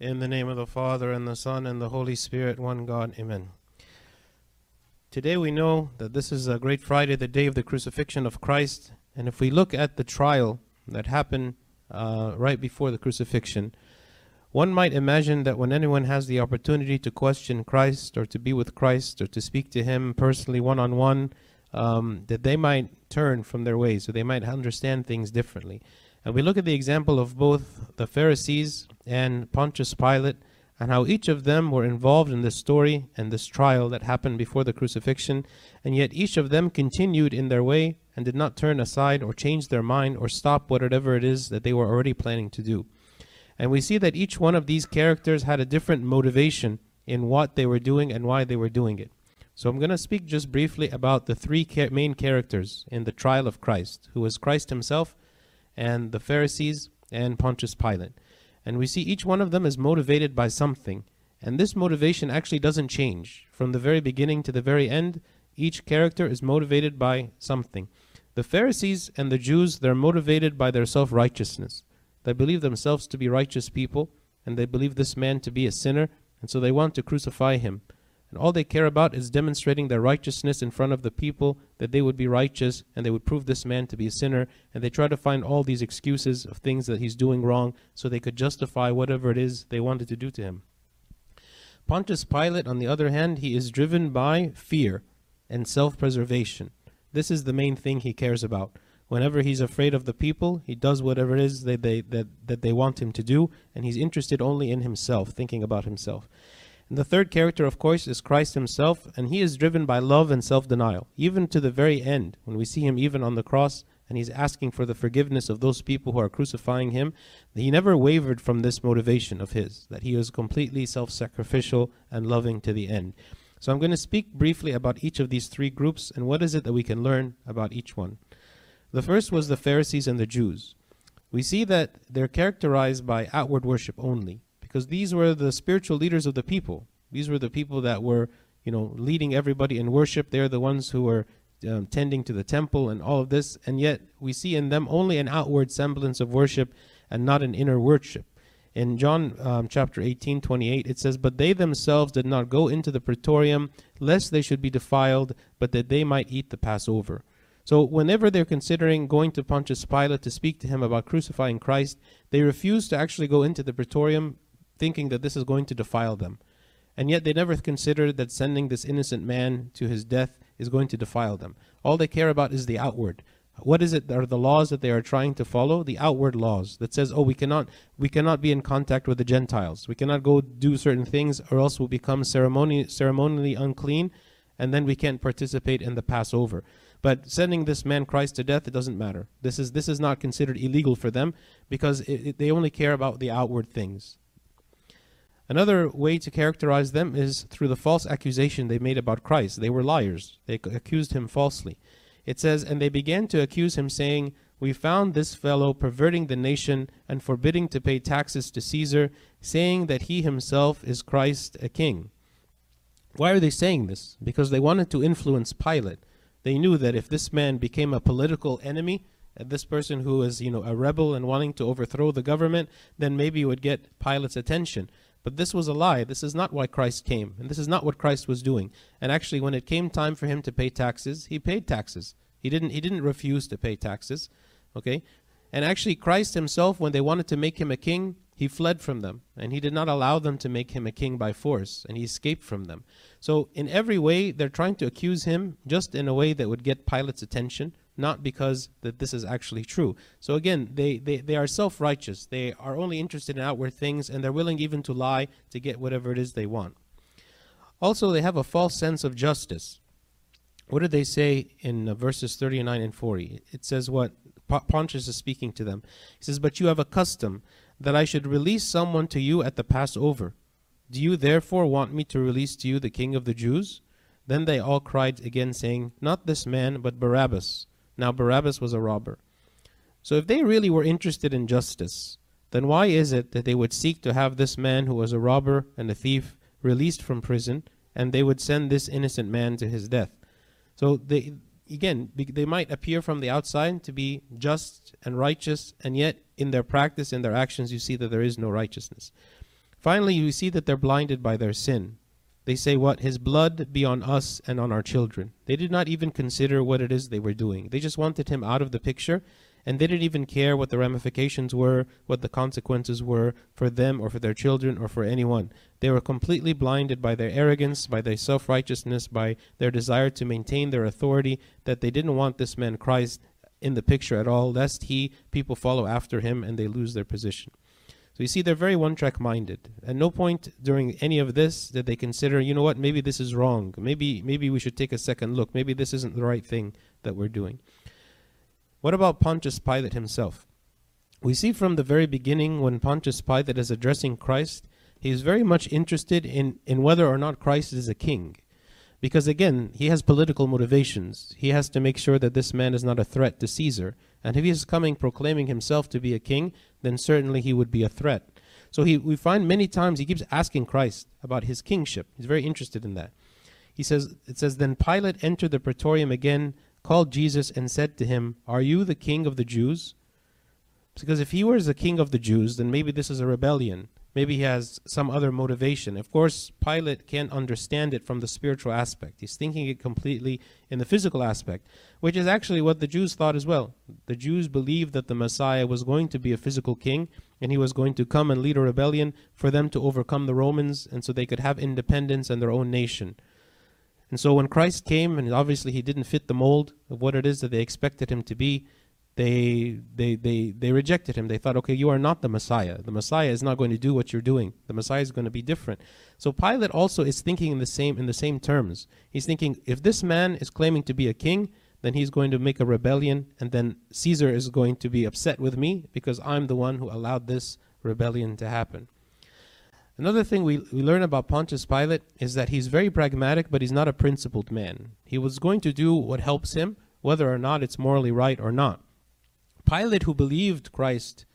In the name of the Father, and the Son, and the Holy Spirit, one God. Amen. Today we know that this is a great Friday, the day of the crucifixion of Christ. And if we look at the trial that happened uh, right before the crucifixion, one might imagine that when anyone has the opportunity to question Christ or to be with Christ or to speak to Him personally one on one, that they might turn from their ways, so they might understand things differently. And we look at the example of both the Pharisees and Pontius Pilate and how each of them were involved in this story and this trial that happened before the crucifixion, and yet each of them continued in their way and did not turn aside or change their mind or stop whatever it is that they were already planning to do. And we see that each one of these characters had a different motivation in what they were doing and why they were doing it. So I'm going to speak just briefly about the three main characters in the trial of Christ, who was Christ himself and the Pharisees and Pontius Pilate. And we see each one of them is motivated by something. And this motivation actually doesn't change. From the very beginning to the very end, each character is motivated by something. The Pharisees and the Jews, they're motivated by their self righteousness. They believe themselves to be righteous people, and they believe this man to be a sinner, and so they want to crucify him. And all they care about is demonstrating their righteousness in front of the people, that they would be righteous and they would prove this man to be a sinner. And they try to find all these excuses of things that he's doing wrong so they could justify whatever it is they wanted to do to him. Pontius Pilate, on the other hand, he is driven by fear and self preservation. This is the main thing he cares about. Whenever he's afraid of the people, he does whatever it is that they, that, that they want him to do, and he's interested only in himself, thinking about himself. And the third character, of course, is Christ himself, and he is driven by love and self denial, even to the very end, when we see him even on the cross and he's asking for the forgiveness of those people who are crucifying him. He never wavered from this motivation of his, that he was completely self sacrificial and loving to the end. So I'm going to speak briefly about each of these three groups and what is it that we can learn about each one. The first was the Pharisees and the Jews. We see that they're characterized by outward worship only because these were the spiritual leaders of the people. These were the people that were, you know, leading everybody in worship. They're the ones who were um, tending to the temple and all of this, and yet we see in them only an outward semblance of worship and not an inner worship. In John um, chapter 18, 28, it says, But they themselves did not go into the praetorium, lest they should be defiled, but that they might eat the Passover. So, whenever they're considering going to Pontius Pilate to speak to him about crucifying Christ, they refuse to actually go into the praetorium thinking that this is going to defile them. And yet they never consider that sending this innocent man to his death is going to defile them. All they care about is the outward. What is it that are the laws that they are trying to follow? The outward laws that says, oh, we cannot we cannot be in contact with the Gentiles. We cannot go do certain things, or else we'll become ceremoni- ceremonially unclean, and then we can't participate in the Passover. But sending this man Christ to death, it doesn't matter. This is this is not considered illegal for them because it, it, they only care about the outward things. Another way to characterize them is through the false accusation they made about Christ. They were liars. They accused him falsely. It says, And they began to accuse him, saying, We found this fellow perverting the nation and forbidding to pay taxes to Caesar, saying that he himself is Christ a king. Why are they saying this? Because they wanted to influence Pilate. They knew that if this man became a political enemy, uh, this person who is, you know, a rebel and wanting to overthrow the government, then maybe would get Pilate's attention. But this was a lie. This is not why Christ came, and this is not what Christ was doing. And actually, when it came time for him to pay taxes, he paid taxes. He didn't. He didn't refuse to pay taxes. Okay, and actually, Christ himself, when they wanted to make him a king, he fled from them, and he did not allow them to make him a king by force, and he escaped from them. So, in every way, they're trying to accuse him just in a way that would get Pilate's attention, not because that this is actually true. So again, they, they, they are self-righteous. They are only interested in outward things, and they're willing even to lie to get whatever it is they want. Also, they have a false sense of justice. What did they say in uh, verses 39 and 40? It says what Pontius is speaking to them. He says, But you have a custom that I should release someone to you at the Passover. Do you therefore want me to release to you the king of the Jews? Then they all cried again, saying, Not this man, but Barabbas. Now, Barabbas was a robber. So, if they really were interested in justice, then why is it that they would seek to have this man who was a robber and a thief released from prison, and they would send this innocent man to his death? So, they, again, they might appear from the outside to be just and righteous, and yet in their practice, in their actions, you see that there is no righteousness. Finally, you see that they're blinded by their sin. They say, What? His blood be on us and on our children. They did not even consider what it is they were doing. They just wanted him out of the picture, and they didn't even care what the ramifications were, what the consequences were for them or for their children or for anyone. They were completely blinded by their arrogance, by their self righteousness, by their desire to maintain their authority, that they didn't want this man Christ in the picture at all, lest he, people follow after him and they lose their position. So you see, they're very one track minded. At no point during any of this did they consider, you know what, maybe this is wrong. Maybe, maybe we should take a second look. Maybe this isn't the right thing that we're doing. What about Pontius Pilate himself? We see from the very beginning when Pontius Pilate is addressing Christ, he is very much interested in, in whether or not Christ is a king. Because again, he has political motivations. He has to make sure that this man is not a threat to Caesar. And if he is coming proclaiming himself to be a king, then certainly he would be a threat. So he, we find many times he keeps asking Christ about his kingship. He's very interested in that. He says, it says, Then Pilate entered the praetorium again, called Jesus, and said to him, Are you the king of the Jews? Because if he was the king of the Jews, then maybe this is a rebellion. Maybe he has some other motivation. Of course, Pilate can't understand it from the spiritual aspect. He's thinking it completely in the physical aspect, which is actually what the Jews thought as well. The Jews believed that the Messiah was going to be a physical king and he was going to come and lead a rebellion for them to overcome the Romans and so they could have independence and their own nation. And so when Christ came, and obviously he didn't fit the mold of what it is that they expected him to be, they, they, they, they rejected him. They thought, okay, you are not the Messiah. The Messiah is not going to do what you're doing. The Messiah is going to be different. So Pilate also is thinking in the same in the same terms. He's thinking, if this man is claiming to be a king, then he's going to make a rebellion, and then Caesar is going to be upset with me because I'm the one who allowed this rebellion to happen. Another thing we, we learn about Pontius Pilate is that he's very pragmatic, but he's not a principled man. He was going to do what helps him, whether or not it's morally right or not. Pilate, who believed Christ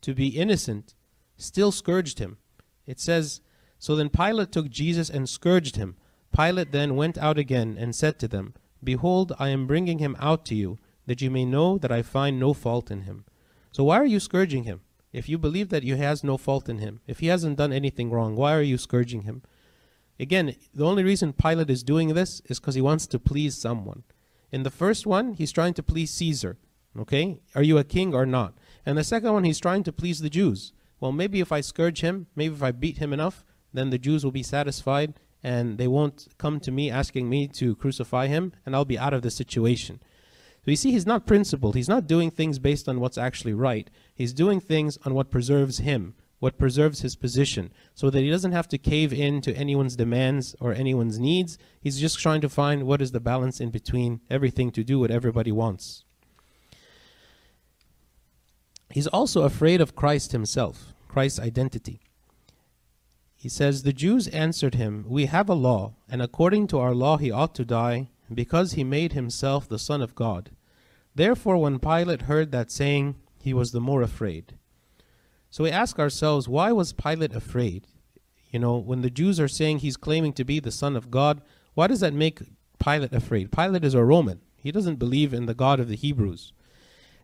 to be innocent, still scourged him. It says, So then Pilate took Jesus and scourged him. Pilate then went out again and said to them, Behold, I am bringing him out to you, that you may know that I find no fault in him. So why are you scourging him? If you believe that he has no fault in him, if he hasn't done anything wrong, why are you scourging him? Again, the only reason Pilate is doing this is because he wants to please someone. In the first one, he's trying to please Caesar. Okay? Are you a king or not? And the second one, he's trying to please the Jews. Well, maybe if I scourge him, maybe if I beat him enough, then the Jews will be satisfied and they won't come to me asking me to crucify him, and I'll be out of the situation. So you see, he's not principled. He's not doing things based on what's actually right. He's doing things on what preserves him, what preserves his position, so that he doesn't have to cave in to anyone's demands or anyone's needs. He's just trying to find what is the balance in between everything to do what everybody wants. He's also afraid of Christ himself, Christ's identity. He says, The Jews answered him, We have a law, and according to our law he ought to die, because he made himself the Son of God. Therefore, when Pilate heard that saying, he was the more afraid. So we ask ourselves, why was Pilate afraid? You know, when the Jews are saying he's claiming to be the Son of God, why does that make Pilate afraid? Pilate is a Roman. He doesn't believe in the God of the Hebrews.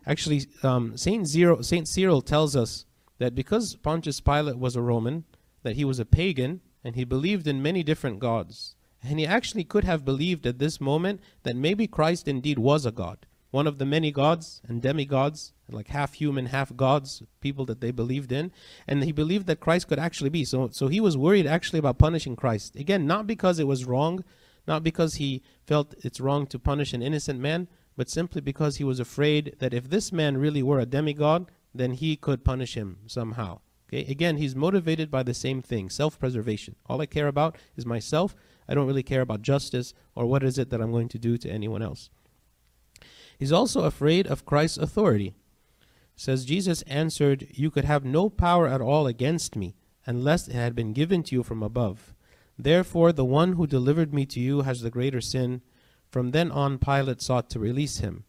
Actually, um, Saint, Zero, Saint Cyril tells us that because Pontius Pilate was a Roman, that he was a pagan, and he believed in many different gods. And he actually could have believed at this moment that maybe Christ indeed was a god, one of the many gods and demigods, like half human, half gods, people that they believed in. And he believed that Christ could actually be. So, so he was worried actually about punishing Christ. Again, not because it was wrong, not because he felt it's wrong to punish an innocent man, but simply because he was afraid that if this man really were a demigod, then he could punish him somehow. Okay? Again, he's motivated by the same thing, self-preservation. All I care about is myself. I don't really care about justice or what is it that I'm going to do to anyone else. He's also afraid of Christ's authority. says Jesus answered, "You could have no power at all against me unless it had been given to you from above. Therefore the one who delivered me to you has the greater sin." From then on Pilate sought to release him.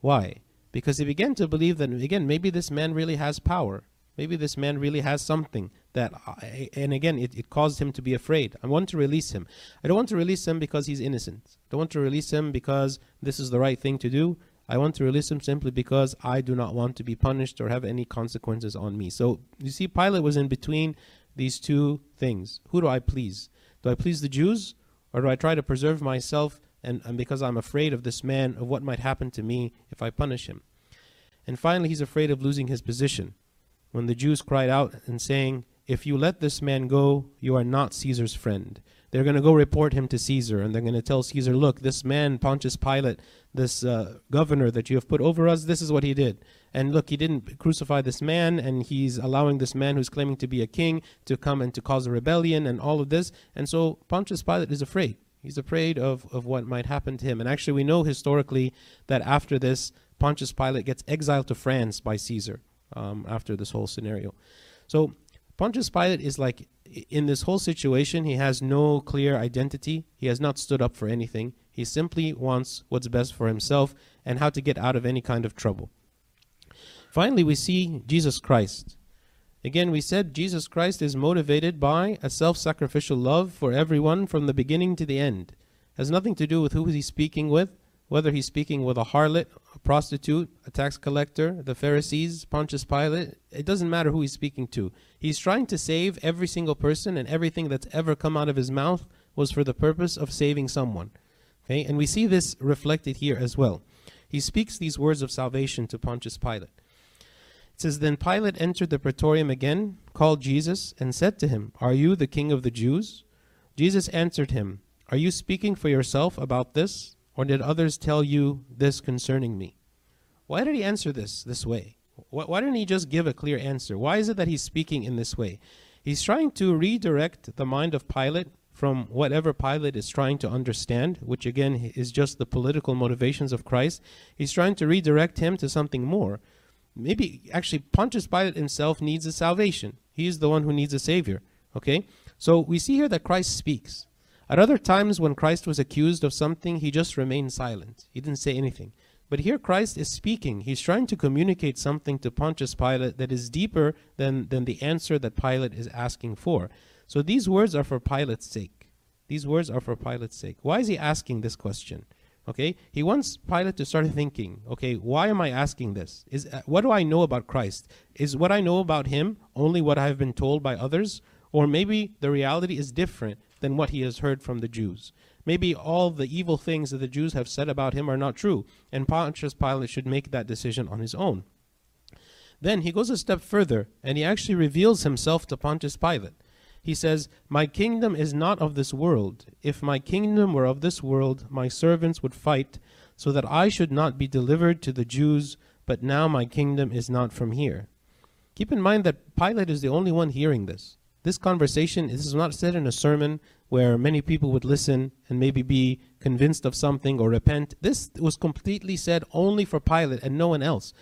Why? Because he began to believe that again maybe this man really has power Maybe this man really has something that, I, and again, it, it caused him to be afraid. I want to release him. I don't want to release him because he's innocent. I don't want to release him because this is the right thing to do. I want to release him simply because I do not want to be punished or have any consequences on me. So you see, Pilate was in between these two things. Who do I please? Do I please the Jews, or do I try to preserve myself and, and because I'm afraid of this man, of what might happen to me if I punish him? And finally, he's afraid of losing his position. When the Jews cried out and saying, If you let this man go, you are not Caesar's friend. They're going to go report him to Caesar, and they're going to tell Caesar, Look, this man, Pontius Pilate, this uh, governor that you have put over us, this is what he did. And look, he didn't crucify this man, and he's allowing this man who's claiming to be a king to come and to cause a rebellion and all of this. And so Pontius Pilate is afraid. He's afraid of, of what might happen to him. And actually, we know historically that after this, Pontius Pilate gets exiled to France by Caesar um, after this whole scenario. So Pontius Pilate is like, in this whole situation, he has no clear identity. He has not stood up for anything. He simply wants what's best for himself and how to get out of any kind of trouble. Finally, we see Jesus Christ. Again, we said Jesus Christ is motivated by a self sacrificial love for everyone from the beginning to the end. Has nothing to do with who he's speaking with, whether he's speaking with a harlot, a prostitute, a tax collector, the Pharisees, Pontius Pilate. It doesn't matter who he's speaking to. He's trying to save every single person, and everything that's ever come out of his mouth was for the purpose of saving someone. Okay, and we see this reflected here as well. He speaks these words of salvation to Pontius Pilate. It says, Then Pilate entered the praetorium again, called Jesus, and said to him, Are you the king of the Jews? Jesus answered him, Are you speaking for yourself about this, or did others tell you this concerning me? Why did he answer this this way? Why didn't he just give a clear answer? Why is it that he's speaking in this way? He's trying to redirect the mind of Pilate from whatever Pilate is trying to understand, which again is just the political motivations of Christ. He's trying to redirect him to something more maybe actually Pontius Pilate himself needs a salvation. He is the one who needs a savior. Okay? So we see here that Christ speaks. At other times when Christ was accused of something, he just remained silent. He didn't say anything. But here Christ is speaking. He's trying to communicate something to Pontius Pilate that is deeper than, than the answer that Pilate is asking for. So these words are for Pilate's sake. These words are for Pilate's sake. Why is he asking this question? Okay, he wants Pilate to start thinking, okay, why am I asking this? Is uh, what do I know about Christ? Is what I know about him only what I've been told by others, or maybe the reality is different than what he has heard from the Jews? Maybe all the evil things that the Jews have said about him are not true, and Pontius Pilate should make that decision on his own. Then he goes a step further, and he actually reveals himself to Pontius Pilate. He says, My kingdom is not of this world. If my kingdom were of this world, my servants would fight, so that I should not be delivered to the Jews, but now my kingdom is not from here. Keep in mind that Pilate is the only one hearing this. This conversation this is not said in a sermon where many people would listen and maybe be convinced of something or repent. This was completely said only for Pilate and no one else.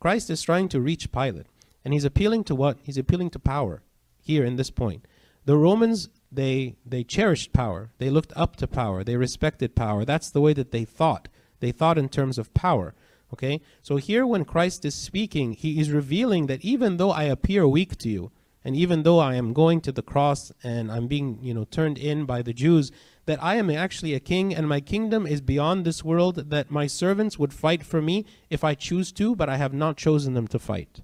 Christ is trying to reach Pilate. And he's appealing to what? He's appealing to power here in this point. The Romans, they, they cherished power. They looked up to power. They respected power. That's the way that they thought. They thought in terms of power. Okay? So here, when Christ is speaking, he is revealing that even though I appear weak to you, and even though I am going to the cross and I'm being, you know, turned in by the Jews, that I am actually a king and my kingdom is beyond this world, that my servants would fight for me if I choose to, but I have not chosen them to fight.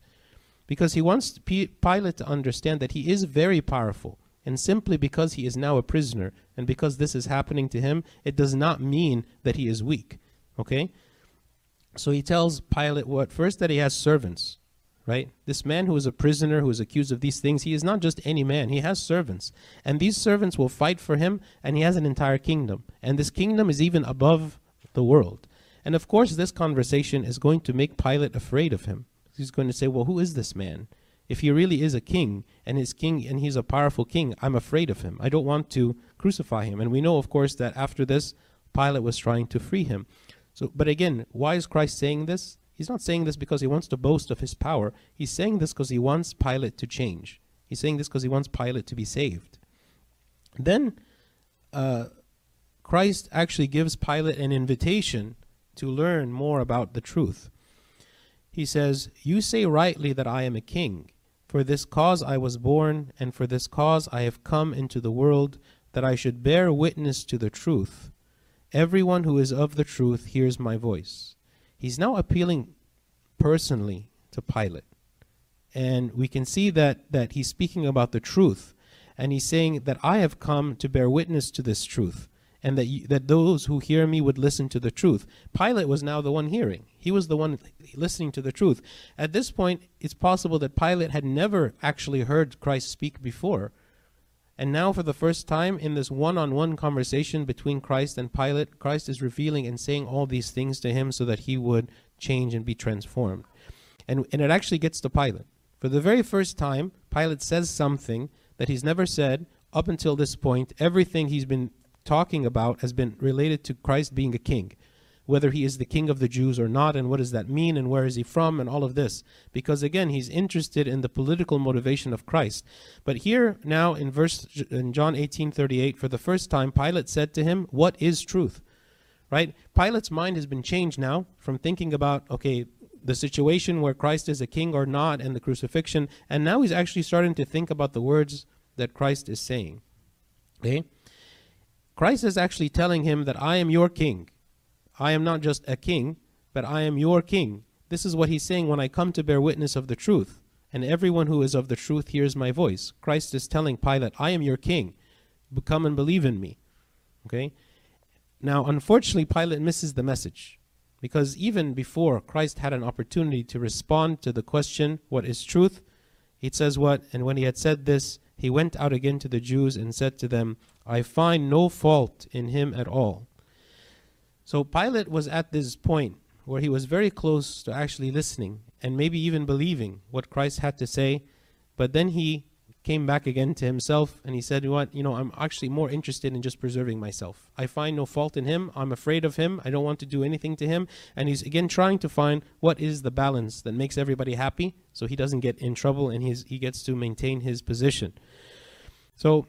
Because he wants Pilate to understand that he is very powerful. And simply because he is now a prisoner and because this is happening to him, it does not mean that he is weak. Okay? So he tells Pilate what? First, that he has servants, right? This man who is a prisoner, who is accused of these things, he is not just any man. He has servants. And these servants will fight for him, and he has an entire kingdom. And this kingdom is even above the world. And of course, this conversation is going to make Pilate afraid of him. He's going to say, Well, who is this man? If he really is a king and his king and he's a powerful king, I'm afraid of him. I don't want to crucify him. And we know, of course, that after this, Pilate was trying to free him. So, but again, why is Christ saying this? He's not saying this because he wants to boast of his power. He's saying this because he wants Pilate to change. He's saying this because he wants Pilate to be saved. Then uh, Christ actually gives Pilate an invitation to learn more about the truth. He says, You say rightly that I am a king. For this cause I was born, and for this cause I have come into the world, that I should bear witness to the truth. Everyone who is of the truth hears my voice. He's now appealing personally to Pilate. And we can see that, that he's speaking about the truth. And he's saying that I have come to bear witness to this truth and that, you, that those who hear me would listen to the truth. Pilate was now the one hearing. He was the one listening to the truth. At this point, it's possible that Pilate had never actually heard Christ speak before. And now, for the first time in this one on one conversation between Christ and Pilate, Christ is revealing and saying all these things to him so that he would change and be transformed. And, and it actually gets to Pilate. For the very first time, Pilate says something that he's never said up until this point. Everything he's been talking about has been related to Christ being a king, whether he is the king of the Jews or not, and what does that mean, and where is he from, and all of this. Because again, he's interested in the political motivation of Christ. But here now in verse in John 18:38, for the first time, Pilate said to him, "What is truth?" Right? Pilate's mind has been changed now from thinking about okay, the situation where Christ is a king or not, and the crucifixion, and now he's actually starting to think about the words that Christ is saying. Okay? Christ is actually telling him that I am your king. I am not just a king, but I am your king. This is what he's saying when I come to bear witness of the truth. And everyone who is of the truth hears my voice. Christ is telling Pilate, I am your king. Come and believe in me. Okay? Now, unfortunately, Pilate misses the message. Because even before Christ had an opportunity to respond to the question, What is truth? He says what? And when he had said this, he went out again to the Jews and said to them, I find no fault in him at all. So Pilate was at this point where he was very close to actually listening and maybe even believing what Christ had to say, but then he came back again to himself and he said, What, you know, I'm actually more interested in just preserving myself. I find no fault in him. I'm afraid of him. I don't want to do anything to him. And he's again trying to find what is the balance that makes everybody happy so he doesn't get in trouble and he's, he gets to maintain his position. So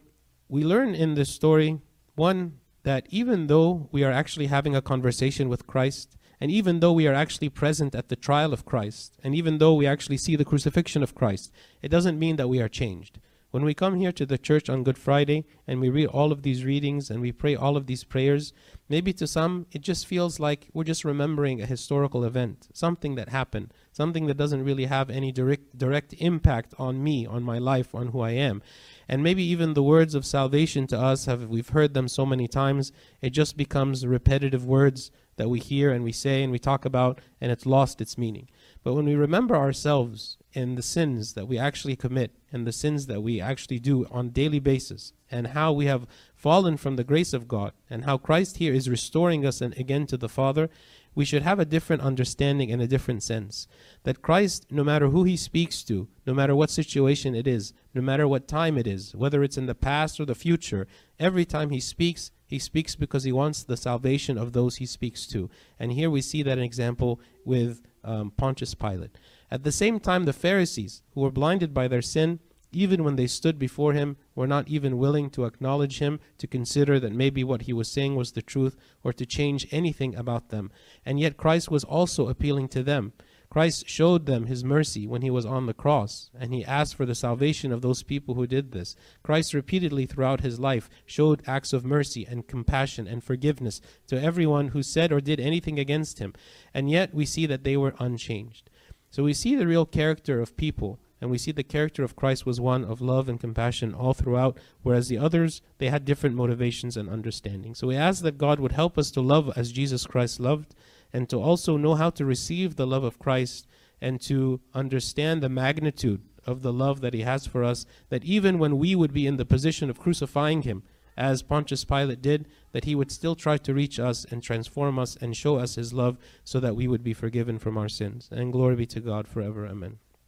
we learn in this story one, that even though we are actually having a conversation with Christ, and even though we are actually present at the trial of Christ, and even though we actually see the crucifixion of Christ, it doesn't mean that we are changed. When we come here to the church on Good Friday and we read all of these readings and we pray all of these prayers, maybe to some it just feels like we're just remembering a historical event, something that happened, something that doesn't really have any direct direct impact on me, on my life, on who I am. And maybe even the words of salvation to us have we've heard them so many times, it just becomes repetitive words that we hear and we say and we talk about and it's lost its meaning. But when we remember ourselves and the sins that we actually commit and the sins that we actually do on daily basis and how we have fallen from the grace of God and how Christ here is restoring us and again to the Father, we should have a different understanding and a different sense. That Christ, no matter who he speaks to, no matter what situation it is, no matter what time it is, whether it's in the past or the future, every time he speaks, he speaks because he wants the salvation of those he speaks to. And here we see that example with um, Pontius Pilate. At the same time, the Pharisees, who were blinded by their sin, even when they stood before him, were not even willing to acknowledge him, to consider that maybe what he was saying was the truth, or to change anything about them. And yet Christ was also appealing to them. Christ showed them his mercy when he was on the cross, and he asked for the salvation of those people who did this. Christ repeatedly throughout his life showed acts of mercy and compassion and forgiveness to everyone who said or did anything against him, and yet we see that they were unchanged. So we see the real character of people and we see the character of Christ was one of love and compassion all throughout, whereas the others, they had different motivations and understanding. So we ask that God would help us to love as Jesus Christ loved, and to also know how to receive the love of Christ, and to understand the magnitude of the love that He has for us, that even when we would be in the position of crucifying Him, as Pontius Pilate did, that He would still try to reach us and transform us and show us His love so that we would be forgiven from our sins. And glory be to God forever. Amen.